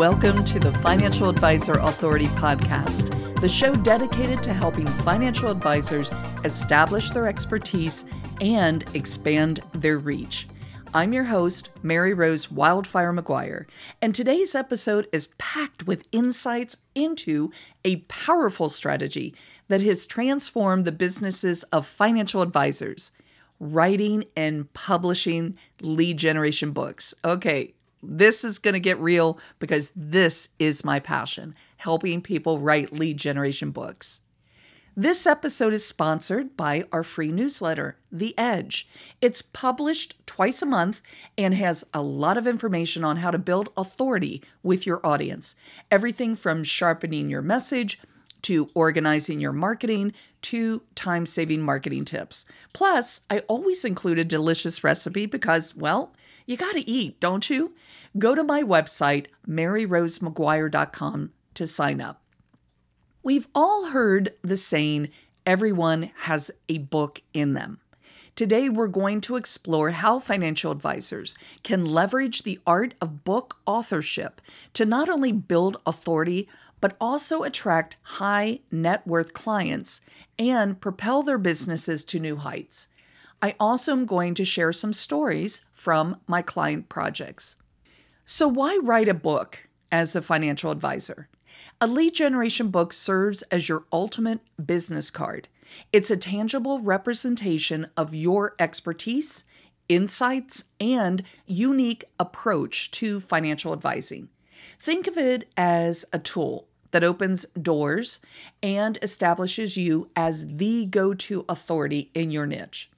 Welcome to the Financial Advisor Authority Podcast, the show dedicated to helping financial advisors establish their expertise and expand their reach. I'm your host, Mary Rose Wildfire McGuire, and today's episode is packed with insights into a powerful strategy that has transformed the businesses of financial advisors writing and publishing lead generation books. Okay, this is going to get real because this is my passion helping people write lead generation books. This episode is sponsored by our free newsletter, The Edge. It's published twice a month and has a lot of information on how to build authority with your audience. Everything from sharpening your message to organizing your marketing to time saving marketing tips. Plus, I always include a delicious recipe because, well, you got to eat, don't you? Go to my website, maryrosemcguire.com, to sign up. We've all heard the saying, everyone has a book in them. Today, we're going to explore how financial advisors can leverage the art of book authorship to not only build authority, but also attract high net worth clients and propel their businesses to new heights. I also am going to share some stories from my client projects. So, why write a book as a financial advisor? A lead generation book serves as your ultimate business card. It's a tangible representation of your expertise, insights, and unique approach to financial advising. Think of it as a tool that opens doors and establishes you as the go to authority in your niche.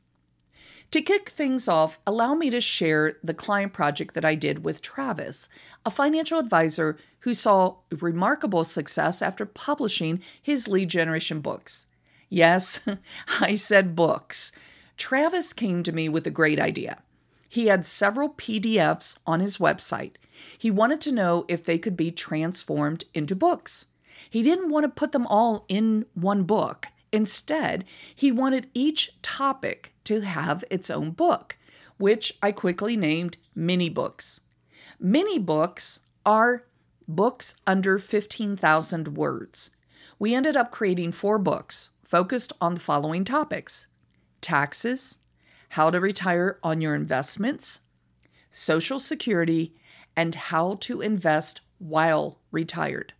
To kick things off, allow me to share the client project that I did with Travis, a financial advisor who saw remarkable success after publishing his lead generation books. Yes, I said books. Travis came to me with a great idea. He had several PDFs on his website. He wanted to know if they could be transformed into books. He didn't want to put them all in one book. Instead, he wanted each topic to have its own book, which I quickly named mini books. Mini books are books under 15,000 words. We ended up creating four books focused on the following topics taxes, how to retire on your investments, Social Security, and how to invest while retired.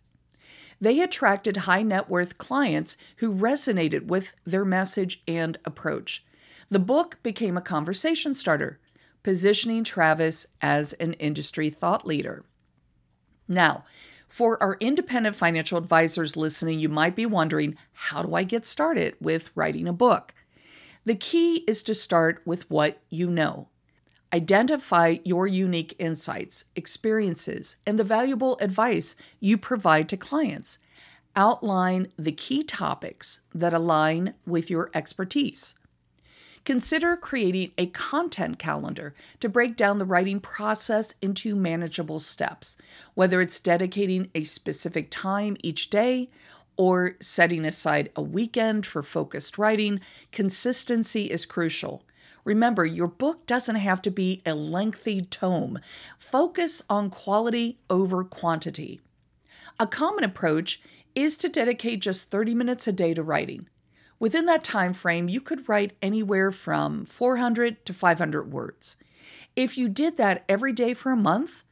They attracted high net worth clients who resonated with their message and approach. The book became a conversation starter, positioning Travis as an industry thought leader. Now, for our independent financial advisors listening, you might be wondering how do I get started with writing a book? The key is to start with what you know. Identify your unique insights, experiences, and the valuable advice you provide to clients. Outline the key topics that align with your expertise. Consider creating a content calendar to break down the writing process into manageable steps, whether it's dedicating a specific time each day or setting aside a weekend for focused writing. Consistency is crucial. Remember, your book doesn't have to be a lengthy tome. Focus on quality over quantity. A common approach is to dedicate just 30 minutes a day to writing. Within that time frame, you could write anywhere from 400 to 500 words. If you did that every day for a month,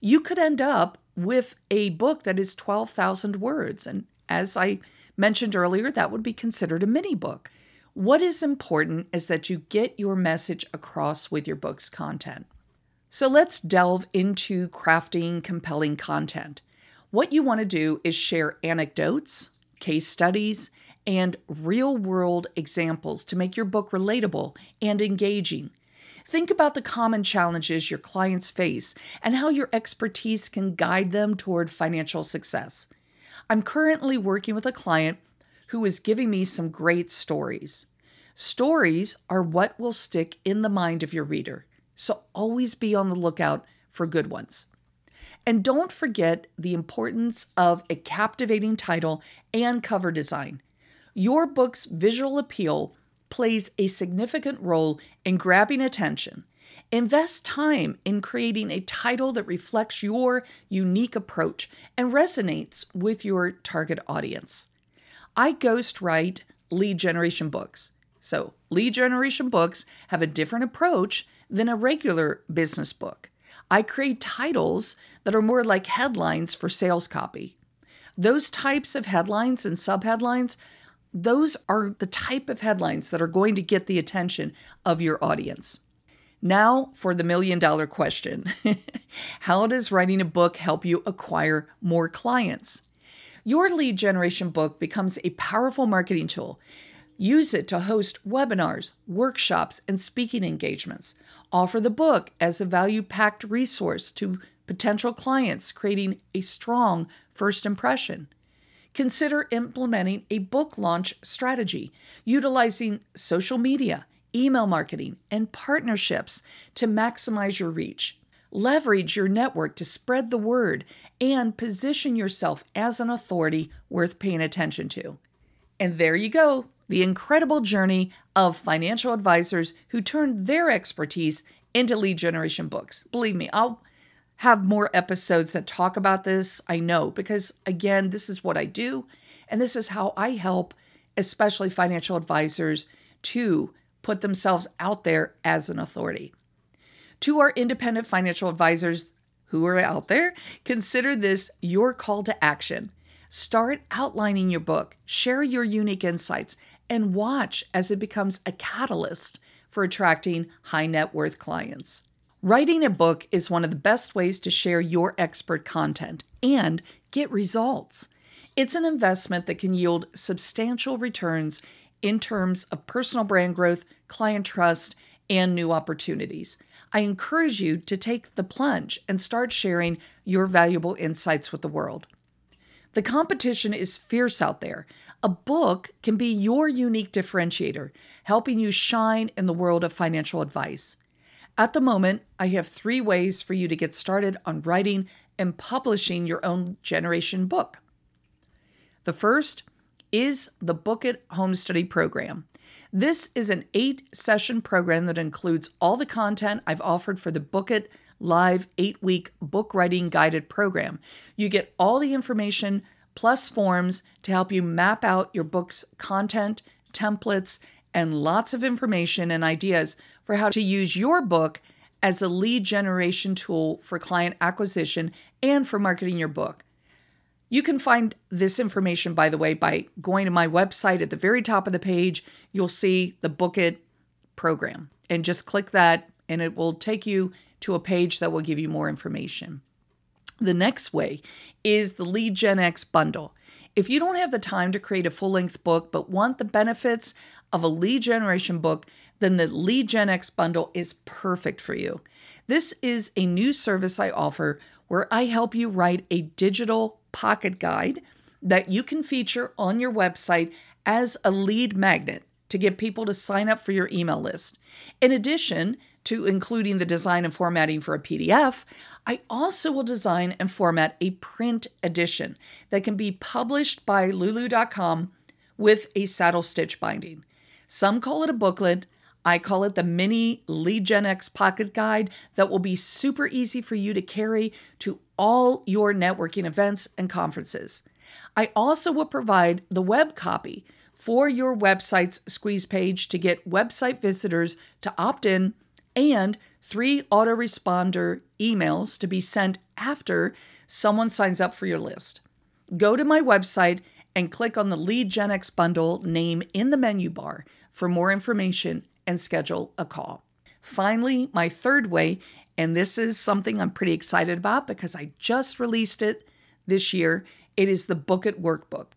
you could end up with a book that is 12,000 words. And as I mentioned earlier, that would be considered a mini book. What is important is that you get your message across with your book's content. So let's delve into crafting compelling content. What you want to do is share anecdotes, case studies, and real world examples to make your book relatable and engaging. Think about the common challenges your clients face and how your expertise can guide them toward financial success. I'm currently working with a client who is giving me some great stories. Stories are what will stick in the mind of your reader, so always be on the lookout for good ones. And don't forget the importance of a captivating title and cover design. Your book's visual appeal plays a significant role in grabbing attention. Invest time in creating a title that reflects your unique approach and resonates with your target audience. I ghostwrite lead generation books. So, lead generation books have a different approach than a regular business book. I create titles that are more like headlines for sales copy. Those types of headlines and subheadlines, those are the type of headlines that are going to get the attention of your audience. Now for the million dollar question How does writing a book help you acquire more clients? Your lead generation book becomes a powerful marketing tool. Use it to host webinars, workshops, and speaking engagements. Offer the book as a value packed resource to potential clients, creating a strong first impression. Consider implementing a book launch strategy, utilizing social media, email marketing, and partnerships to maximize your reach. Leverage your network to spread the word and position yourself as an authority worth paying attention to. And there you go the incredible journey of financial advisors who turned their expertise into lead generation books. Believe me, I'll have more episodes that talk about this. I know, because again, this is what I do, and this is how I help, especially financial advisors, to put themselves out there as an authority. To our independent financial advisors who are out there, consider this your call to action. Start outlining your book, share your unique insights, and watch as it becomes a catalyst for attracting high net worth clients. Writing a book is one of the best ways to share your expert content and get results. It's an investment that can yield substantial returns in terms of personal brand growth, client trust, and new opportunities. I encourage you to take the plunge and start sharing your valuable insights with the world. The competition is fierce out there. A book can be your unique differentiator, helping you shine in the world of financial advice. At the moment, I have three ways for you to get started on writing and publishing your own generation book. The first is the Book It Home Study Program. This is an eight session program that includes all the content I've offered for the Book It live eight week book writing guided program. You get all the information plus forms to help you map out your book's content, templates, and lots of information and ideas for how to use your book as a lead generation tool for client acquisition and for marketing your book. You can find this information, by the way, by going to my website at the very top of the page. You'll see the Book It program, and just click that, and it will take you to a page that will give you more information. The next way is the Lead Gen X bundle. If you don't have the time to create a full length book but want the benefits of a lead generation book, then the Lead Gen X bundle is perfect for you. This is a new service I offer where I help you write a digital pocket guide that you can feature on your website as a lead magnet to get people to sign up for your email list. In addition to including the design and formatting for a PDF, I also will design and format a print edition that can be published by lulu.com with a saddle stitch binding. Some call it a booklet. I call it the mini Lead Gen X pocket guide that will be super easy for you to carry to all your networking events and conferences. I also will provide the web copy for your website's squeeze page to get website visitors to opt in and three autoresponder emails to be sent after someone signs up for your list. Go to my website and click on the Lead Gen X bundle name in the menu bar for more information and schedule a call. Finally, my third way, and this is something I'm pretty excited about because I just released it this year, it is the Book It Workbook.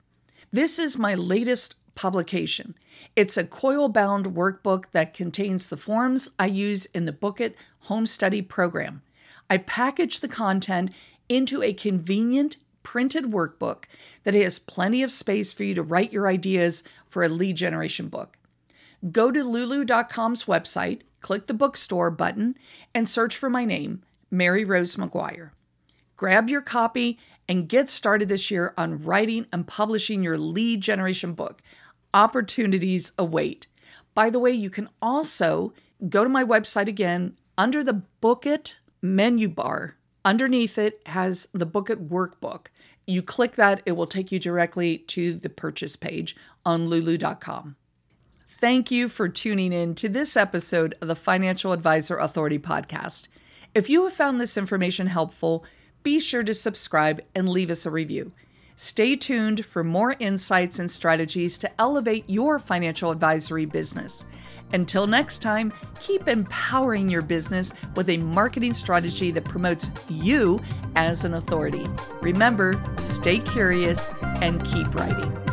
This is my latest publication. It's a coil bound workbook that contains the forms I use in the Book It Home Study program. I package the content into a convenient printed workbook that has plenty of space for you to write your ideas for a lead generation book. Go to lulu.com's website, click the bookstore button, and search for my name, Mary Rose McGuire. Grab your copy and get started this year on writing and publishing your lead generation book opportunities await. By the way, you can also go to my website again, under the Book It menu bar, underneath it has the Book It workbook. You click that, it will take you directly to the purchase page on lulu.com. Thank you for tuning in to this episode of the Financial Advisor Authority podcast. If you have found this information helpful, be sure to subscribe and leave us a review. Stay tuned for more insights and strategies to elevate your financial advisory business. Until next time, keep empowering your business with a marketing strategy that promotes you as an authority. Remember, stay curious and keep writing.